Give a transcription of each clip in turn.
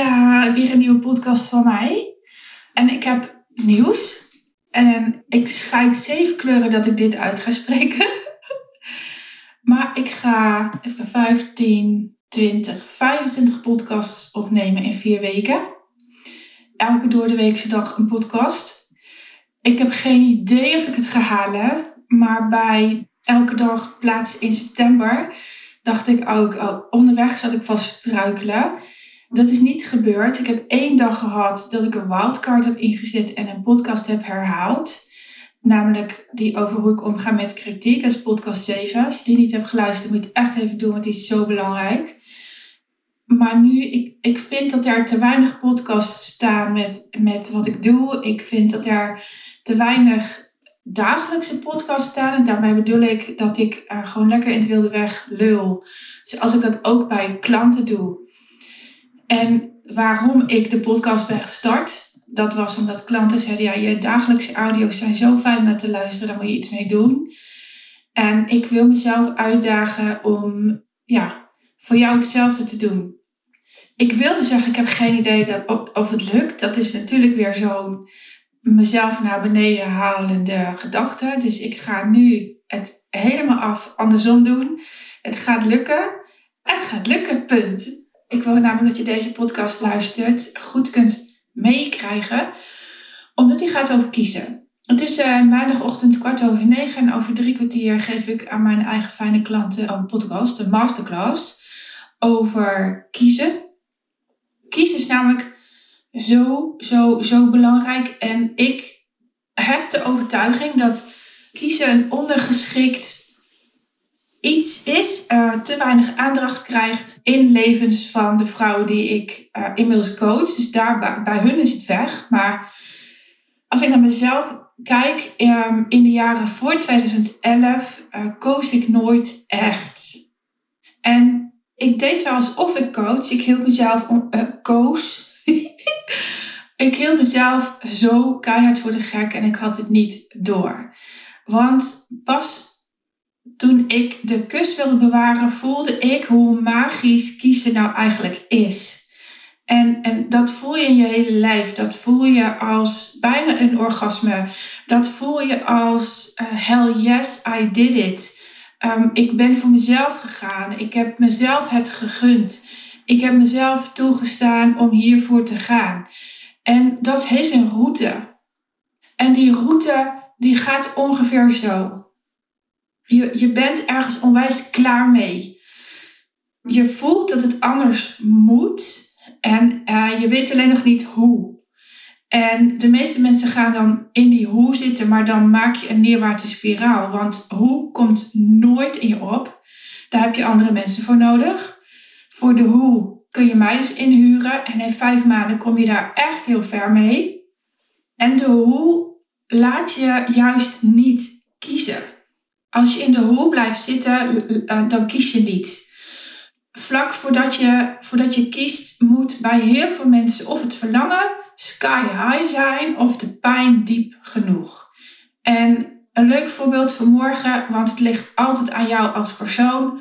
Ja, weer een nieuwe podcast van mij. En ik heb nieuws. En ik scheid zeven kleuren dat ik dit uit ga spreken. maar ik ga even 15, 20, 25 podcasts opnemen in vier weken. Elke door de weekse dag een podcast. Ik heb geen idee of ik het ga halen. Maar bij elke dag plaats in september dacht ik ook, oh, onderweg zat ik vast struikelen. Dat is niet gebeurd. Ik heb één dag gehad dat ik een wildcard heb ingezet en een podcast heb herhaald. Namelijk die over hoe ik omga met kritiek. Dat is podcast 7. Als je die niet hebt geluisterd, moet je het echt even doen, want die is zo belangrijk. Maar nu, ik, ik vind dat er te weinig podcasts staan met, met wat ik doe. Ik vind dat er te weinig dagelijkse podcasts staan. En daarmee bedoel ik dat ik uh, gewoon lekker in het wilde weg lul. Zoals ik dat ook bij klanten doe. En waarom ik de podcast ben gestart, dat was omdat klanten zeiden, ja, je dagelijkse audio's zijn zo fijn om te luisteren, daar moet je iets mee doen. En ik wil mezelf uitdagen om, ja, voor jou hetzelfde te doen. Ik wilde zeggen, ik heb geen idee dat, of het lukt. Dat is natuurlijk weer zo'n mezelf naar beneden halende gedachte. Dus ik ga nu het helemaal af andersom doen. Het gaat lukken. Het gaat lukken, punt. Ik wil namelijk dat je deze podcast luistert, goed kunt meekrijgen, omdat die gaat over kiezen. Het is uh, maandagochtend kwart over negen en over drie kwartier geef ik aan mijn eigen fijne klanten een podcast, een masterclass, over kiezen. Kiezen is namelijk zo, zo, zo belangrijk en ik heb de overtuiging dat kiezen een ondergeschikt iets is, uh, te weinig aandacht krijgt in levens van de vrouwen die ik uh, inmiddels coach. Dus daar bij, hun is het weg. Maar als ik naar mezelf kijk, um, in de jaren voor 2011 uh, eh, koos ik nooit echt. En ik deed wel alsof ik coach. Ik hield mezelf om, koos. ik hield mezelf zo keihard voor de gek en ik had het niet door. Want pas toen ik de kus wilde bewaren, voelde ik hoe magisch kiezen nou eigenlijk is. En, en dat voel je in je hele lijf. Dat voel je als bijna een orgasme. Dat voel je als uh, hell yes, I did it. Um, ik ben voor mezelf gegaan. Ik heb mezelf het gegund. Ik heb mezelf toegestaan om hiervoor te gaan. En dat is een route. En die route die gaat ongeveer zo. Je, je bent ergens onwijs klaar mee. Je voelt dat het anders moet en uh, je weet alleen nog niet hoe. En de meeste mensen gaan dan in die hoe zitten, maar dan maak je een neerwaartse spiraal. Want hoe komt nooit in je op. Daar heb je andere mensen voor nodig. Voor de hoe kun je mij dus inhuren. En in vijf maanden kom je daar echt heel ver mee. En de hoe laat je juist niet. Als je in de hoe blijft zitten, eh, dan kies je niet. Vlak voordat je, voordat je kiest, moet bij heel veel mensen of het verlangen sky high zijn of de pijn diep genoeg. En een leuk voorbeeld voor morgen, want het ligt altijd aan jou als persoon,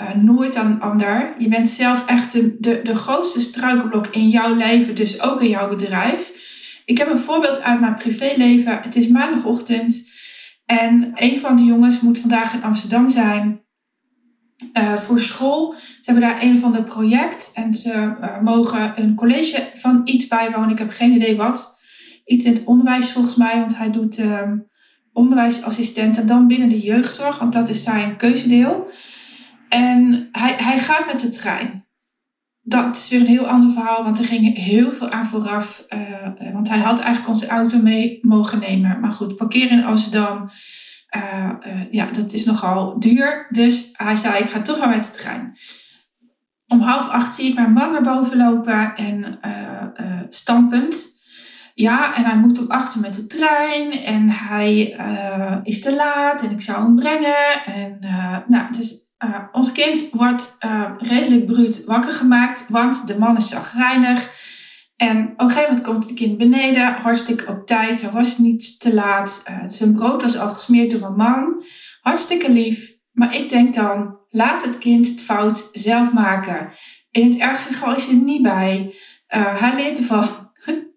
uh, nooit aan een ander. Je bent zelf echt de, de, de grootste struikelblok in jouw leven, dus ook in jouw bedrijf. Ik heb een voorbeeld uit mijn privéleven. Het is maandagochtend. En een van de jongens moet vandaag in Amsterdam zijn uh, voor school. Ze hebben daar een van de project en ze uh, mogen een college van iets bijwonen. Ik heb geen idee wat. Iets in het onderwijs volgens mij, want hij doet uh, onderwijsassistent en dan binnen de jeugdzorg, want dat is zijn keuzedeel. En hij, hij gaat met de trein. Dat is weer een heel ander verhaal, want er ging heel veel aan vooraf. Uh, want hij had eigenlijk onze auto mee mogen nemen. Maar goed, parkeren in Amsterdam, uh, ja, dat is nogal duur. Dus hij zei, ik ga toch maar met de trein. Om half acht zie ik mijn man naar boven lopen en standpunt. Ja, en hij moet op achter met de trein en hij is te laat en ik zou hem brengen. En nou, dus uh, ons kind wordt uh, redelijk bruut wakker gemaakt, want de man is zagrijnig. En op een gegeven moment komt het kind beneden, hartstikke op tijd. Hij was niet te laat. Uh, zijn brood was al gesmeerd door mijn man. Hartstikke lief. Maar ik denk dan, laat het kind het fout zelf maken. In het ergste geval is hij er niet bij. Hij leert ervan.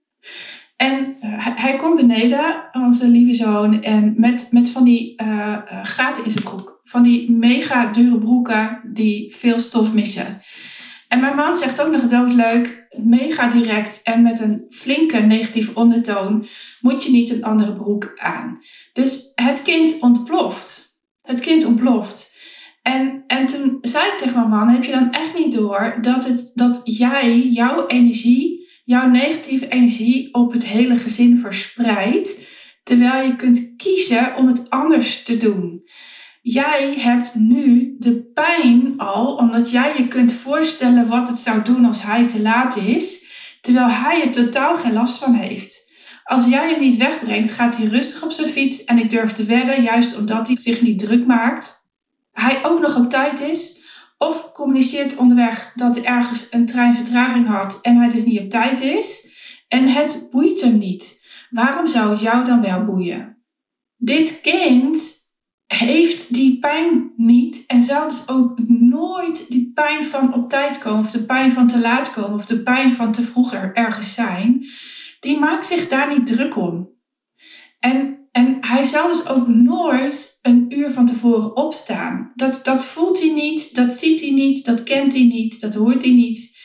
en hij, komt beneden, onze lieve zoon, en met, met van die gaten in zijn broek. Van die mega dure broeken die veel stof missen. En mijn man zegt ook nog doodleuk, mega direct en met een flinke negatieve ondertoon, moet je niet een andere broek aan. Dus het kind ontploft. Het kind ontploft. En, en toen zei ik tegen mijn man, heb je dan echt niet door dat, het, dat jij jouw energie, jouw negatieve energie op het hele gezin verspreidt, terwijl je kunt kiezen om het anders te doen. Jij hebt nu de pijn al, omdat jij je kunt voorstellen wat het zou doen als hij te laat is, terwijl hij er totaal geen last van heeft. Als jij hem niet wegbrengt, gaat hij rustig op zijn fiets en ik durf te wedden, juist omdat hij zich niet druk maakt, hij ook nog op tijd is. Of communiceert onderweg dat hij ergens een treinvertraging had en hij dus niet op tijd is. En het boeit hem niet. Waarom zou het jou dan wel boeien? Dit kind heeft die pijn niet en zal dus ook nooit die pijn van op tijd komen of de pijn van te laat komen of de pijn van te vroeger ergens zijn. Die maakt zich daar niet druk om. En, en hij zal dus ook nooit een uur van tevoren opstaan. Dat, dat voelt hij niet, dat ziet hij niet, dat kent hij niet, dat hoort hij niet.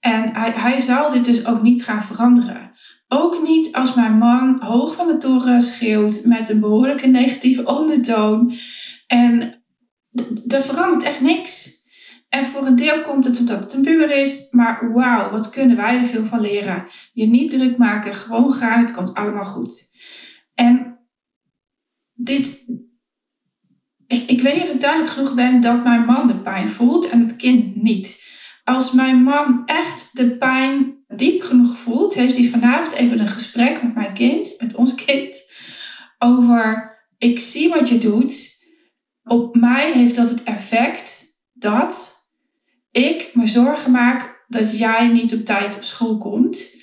En hij, hij zal dit dus ook niet gaan veranderen. Ook niet als mijn man hoog van de toren schreeuwt met een behoorlijke negatieve ondertoon. En er verandert echt niks. En voor een deel komt het omdat het een puber is. Maar wauw, wat kunnen wij er veel van leren. Je niet druk maken, gewoon gaan, het komt allemaal goed. En dit, ik, ik weet niet of ik duidelijk genoeg ben dat mijn man de pijn voelt en het kind niet. Als mijn man echt de pijn diep genoeg heeft hij vanavond even een gesprek met mijn kind, met ons kind, over ik zie wat je doet. Op mij heeft dat het effect dat ik me zorgen maak dat jij niet op tijd op school komt.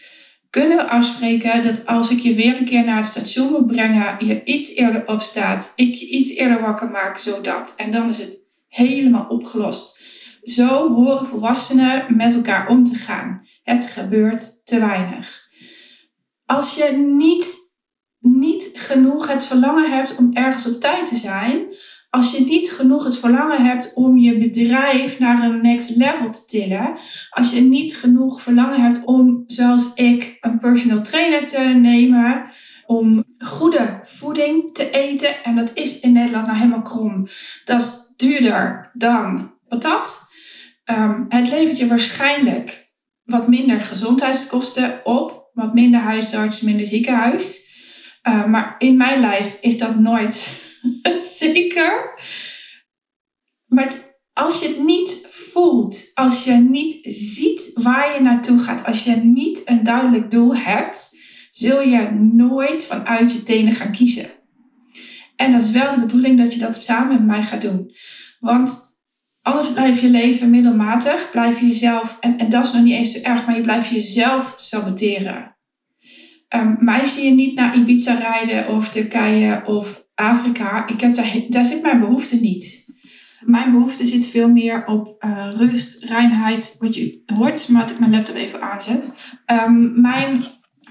Kunnen we afspreken dat als ik je weer een keer naar het station moet brengen, je iets eerder opstaat, ik je iets eerder wakker maak, zodat. En dan is het helemaal opgelost. Zo horen volwassenen met elkaar om te gaan. Het gebeurt te weinig. Als je niet, niet genoeg het verlangen hebt om ergens op tijd te zijn, als je niet genoeg het verlangen hebt om je bedrijf naar een next level te tillen, als je niet genoeg verlangen hebt om, zoals ik, een personal trainer te nemen, om goede voeding te eten, en dat is in Nederland nou helemaal krom, dat is duurder dan patat. Um, het levert je waarschijnlijk wat minder gezondheidskosten op, wat minder huisarts, minder ziekenhuis. Uh, maar in mijn lijf is dat nooit zeker. Maar als je het niet voelt, als je niet ziet waar je naartoe gaat, als je niet een duidelijk doel hebt, zul je nooit vanuit je tenen gaan kiezen. En dat is wel de bedoeling dat je dat samen met mij gaat doen. Want Anders blijf je leven middelmatig, blijf je jezelf, en, en dat is nog niet eens zo erg, maar je blijft jezelf saboteren. Um, mij zie je niet naar Ibiza rijden of Turkije of Afrika. Ik heb daar, daar zit mijn behoefte niet. Mijn behoefte zit veel meer op uh, rust, reinheid. Wat je hoort, maar ik mijn laptop even aanzet. Um, mijn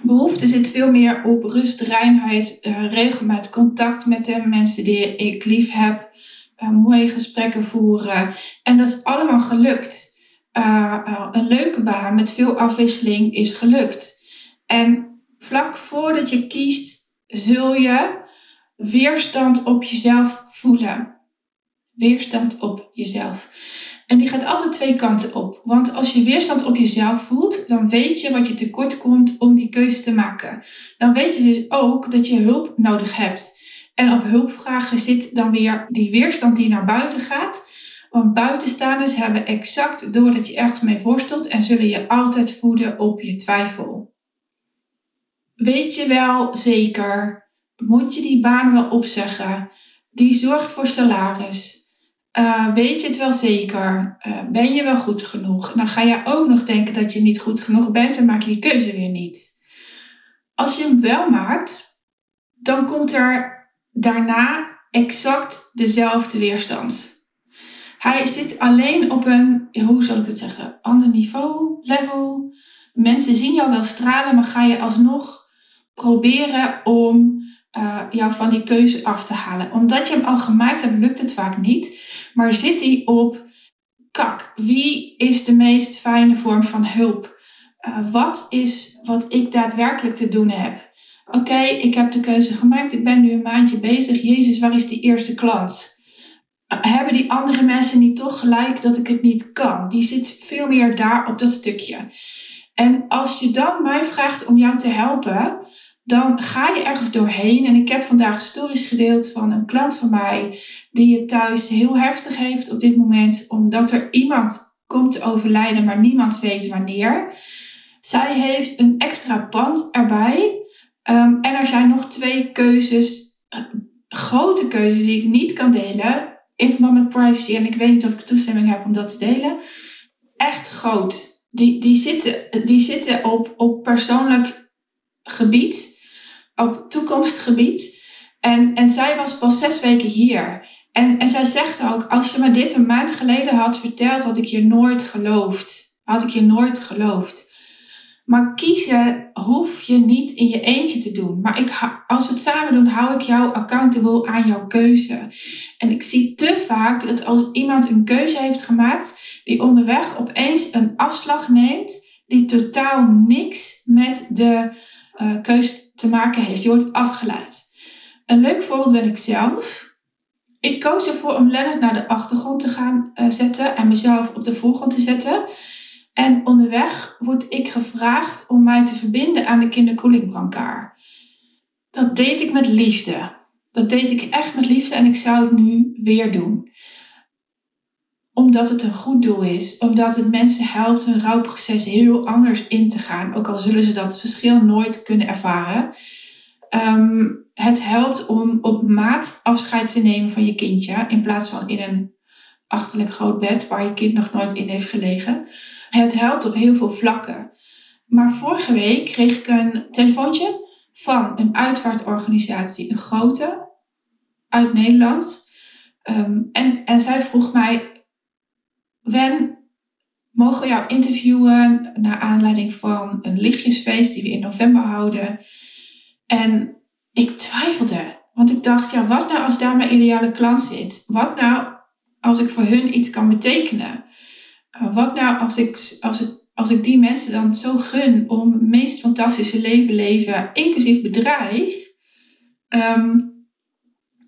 behoefte zit veel meer op rust, reinheid, uh, regelmatig contact met de mensen die ik lief heb uh, mooie gesprekken voeren. En dat is allemaal gelukt. Uh, een leuke baan met veel afwisseling is gelukt. En vlak voordat je kiest, zul je weerstand op jezelf voelen. Weerstand op jezelf. En die gaat altijd twee kanten op. Want als je weerstand op jezelf voelt, dan weet je wat je tekort komt om die keuze te maken. Dan weet je dus ook dat je hulp nodig hebt. En op hulpvragen zit dan weer die weerstand die naar buiten gaat. Want buitenstaanders hebben exact door dat je ergens mee worstelt en zullen je altijd voeden op je twijfel. Weet je wel zeker, moet je die baan wel opzeggen? Die zorgt voor salaris. Uh, weet je het wel zeker? Uh, ben je wel goed genoeg? Dan ga je ook nog denken dat je niet goed genoeg bent en maak je je keuze weer niet. Als je hem wel maakt, dan komt er daarna exact dezelfde weerstand. Hij zit alleen op een, hoe zal ik het zeggen, ander niveau, level. mensen zien jou wel stralen, maar ga je alsnog proberen om uh, jou van die keuze af te halen. Omdat je hem al gemaakt hebt, lukt het vaak niet. Maar zit hij op kak? Wie is de meest fijne vorm van hulp? Uh, wat is wat ik daadwerkelijk te doen heb? Oké, ik heb de keuze gemaakt. Ik ben nu een maandje bezig. Jezus, waar is die eerste klant? hebben die andere mensen niet toch gelijk dat ik het niet kan? Die zit veel meer daar op dat stukje. En als je dan mij vraagt om jou te helpen, dan ga je ergens doorheen. En ik heb vandaag stories gedeeld van een klant van mij die het thuis heel heftig heeft op dit moment, omdat er iemand komt te overlijden, maar niemand weet wanneer. Zij heeft een extra pand erbij. Um, en er zijn nog twee keuzes, eh, grote keuzes die ik niet kan delen in verband met privacy, en ik weet niet of ik toestemming heb om dat te delen, echt groot. Die, die zitten, die zitten op, op persoonlijk gebied, op toekomstgebied. En, en zij was pas zes weken hier. En, en zij zegt ook, als je me dit een maand geleden had verteld, had ik je nooit geloofd. Had ik je nooit geloofd. Maar kiezen hoef je niet in je eentje te doen. Maar ik, als we het samen doen, hou ik jou accountable aan jouw keuze. En ik zie te vaak dat als iemand een keuze heeft gemaakt, die onderweg opeens een afslag neemt, die totaal niks met de uh, keuze te maken heeft. Je wordt afgeleid. Een leuk voorbeeld ben ik zelf. Ik koos ervoor om Lennart naar de achtergrond te gaan uh, zetten en mezelf op de voorgrond te zetten. En onderweg word ik gevraagd om mij te verbinden aan de kinderkoelingbrancard. Dat deed ik met liefde. Dat deed ik echt met liefde en ik zou het nu weer doen. Omdat het een goed doel is. Omdat het mensen helpt hun rouwproces heel anders in te gaan. Ook al zullen ze dat verschil nooit kunnen ervaren. Um, het helpt om op maat afscheid te nemen van je kindje. In plaats van in een achterlijk groot bed waar je kind nog nooit in heeft gelegen. Het helpt op heel veel vlakken. Maar vorige week kreeg ik een telefoontje van een uitvaartorganisatie, een grote, uit Nederland. Ehm, en, en zij vroeg mij, Wen, mogen we jou interviewen naar aanleiding van een lichtjesfeest die we in november houden? En ik twijfelde, want ik dacht, ja, wat nou als daar mijn ideale klant zit? Wat nou als ik voor hun iets kan betekenen? Eh, wat nou als ik, als, het, als ik die mensen dan zo gun om het meest fantastische leven leven, inclusief bedrijf, ehm,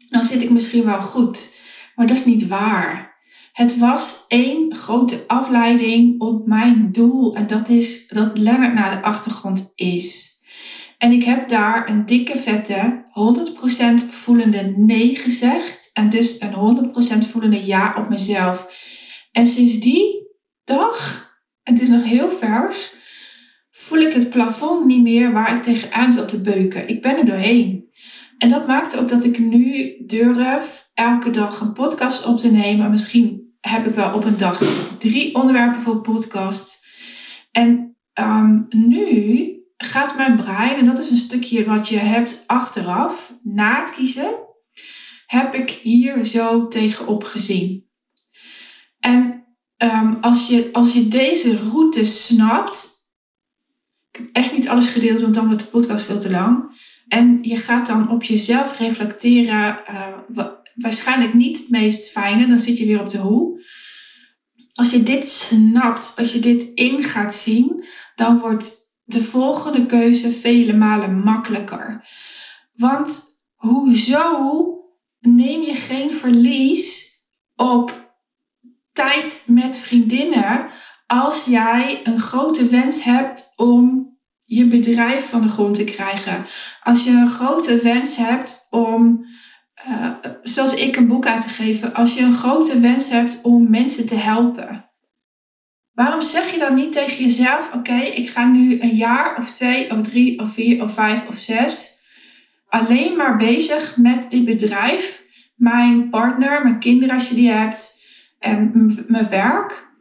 dan zit ik misschien wel goed. Maar dat is niet waar. Het was één grote afleiding op mijn doel. En dat is dat Lennart naar de achtergrond is. En ik heb daar een dikke vette 100% voelende nee gezegd. En dus een 100% voelende ja op mezelf. En sinds die dag, het is nog heel vers, voel ik het plafond niet meer waar ik tegenaan zat te beuken. Ik ben er doorheen. En dat maakt ook dat ik nu durf elke dag een podcast op te nemen. Misschien heb ik wel op een dag drie onderwerpen voor podcast. En um, nu gaat mijn brein, en dat is een stukje wat je hebt achteraf, na het kiezen, heb ik hier zo tegenop gezien. En um, als, je, als je deze route snapt, ik heb echt niet alles gedeeld, want dan wordt de podcast veel te lang. En je gaat dan op jezelf reflecteren, uh, waarschijnlijk niet het meest fijne, dan zit je weer op de hoe. Als je dit snapt, als je dit in gaat zien, dan wordt de volgende keuze vele malen makkelijker. Want hoezo neem je geen verlies op tijd met vriendinnen als jij een grote wens hebt om je bedrijf van de grond te krijgen. Als je een grote wens hebt om, uh, zoals ik, een boek uit te geven. Als je een grote wens hebt om mensen te helpen. Waarom zeg je dan niet tegen jezelf: Oké, ik ga nu een jaar of twee of drie of vier of vijf of zes alleen maar bezig met dit bedrijf, mijn partner, mijn kinderen als je die hebt, en mijn werk.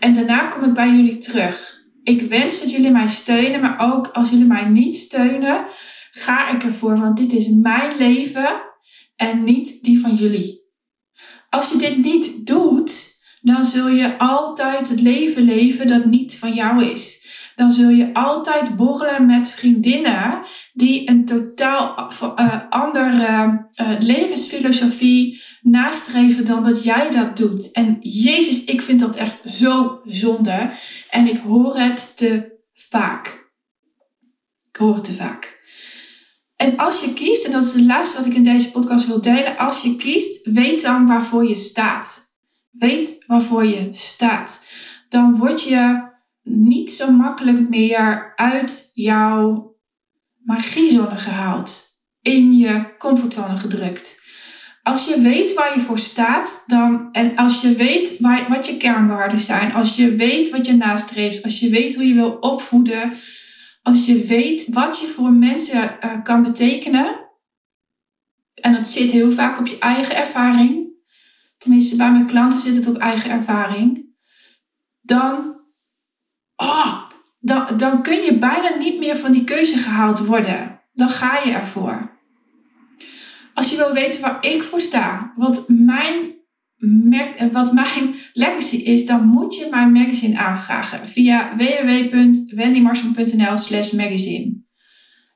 En daarna kom ik bij jullie terug. Ik wens dat jullie mij steunen, maar ook als jullie mij niet steunen, ga ik ervoor, want dit is mijn leven en niet die van jullie. Als je dit niet doet, dan zul je altijd het leven leven dat niet van jou is. Dan zul je altijd borrelen met vriendinnen die een totaal uh, andere uh, levensfilosofie nastreven dan dat jij dat doet. En Jezus, ik vind dat echt zo zonde. En ik hoor het te vaak. Ik hoor het te vaak. En als je kiest, en dat is het laatste wat ik in deze podcast wil delen, als je kiest, weet dan waarvoor je staat. Weet waarvoor je staat. Dan word je niet zo makkelijk meer uit jouw magiezone gehaald. In je comfortzone gedrukt. Als je weet waar je voor staat, dan, en als je weet waar, wat je kernwaarden zijn, als je weet wat je nastreeft, als je weet hoe je wil opvoeden, als je weet wat je voor mensen uh, kan betekenen, en dat zit heel vaak op je eigen ervaring, tenminste bij mijn klanten zit het op eigen ervaring, dan, oh, dan, dan kun je bijna niet meer van die keuze gehaald worden. Dan ga je ervoor. Als je wil weten waar ik voor sta, wat mijn, wat mijn legacy is, dan moet je mijn magazine aanvragen via www.wendymarsman.nl slash magazine.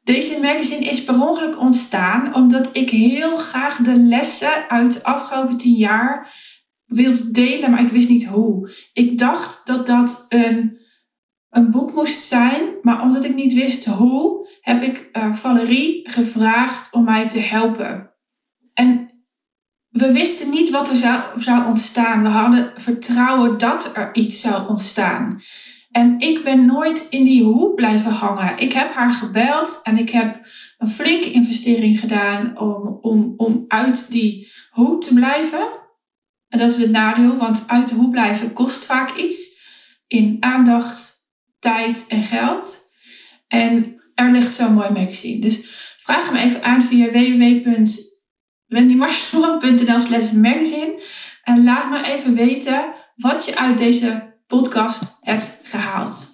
Deze magazine is per ongeluk ontstaan omdat ik heel graag de lessen uit de afgelopen tien jaar wilde delen, maar ik wist niet hoe. Ik dacht dat dat een, een boek moest zijn, maar omdat ik niet wist hoe, heb ik uh, Valerie gevraagd om mij te helpen. En we wisten niet wat er zou, zou ontstaan. We hadden vertrouwen dat er iets zou ontstaan. En ik ben nooit in die hoek blijven hangen. Ik heb haar gebeld en ik heb een flinke investering gedaan om, om, om uit die hoek te blijven. En dat is het nadeel, want uit de hoek blijven kost vaak iets. In aandacht, tijd en geld. En er ligt zo'n mooi magazine. Dus vraag hem even aan via www wendymarsman.nl slash magazine. En laat me even weten wat je uit deze podcast hebt gehaald.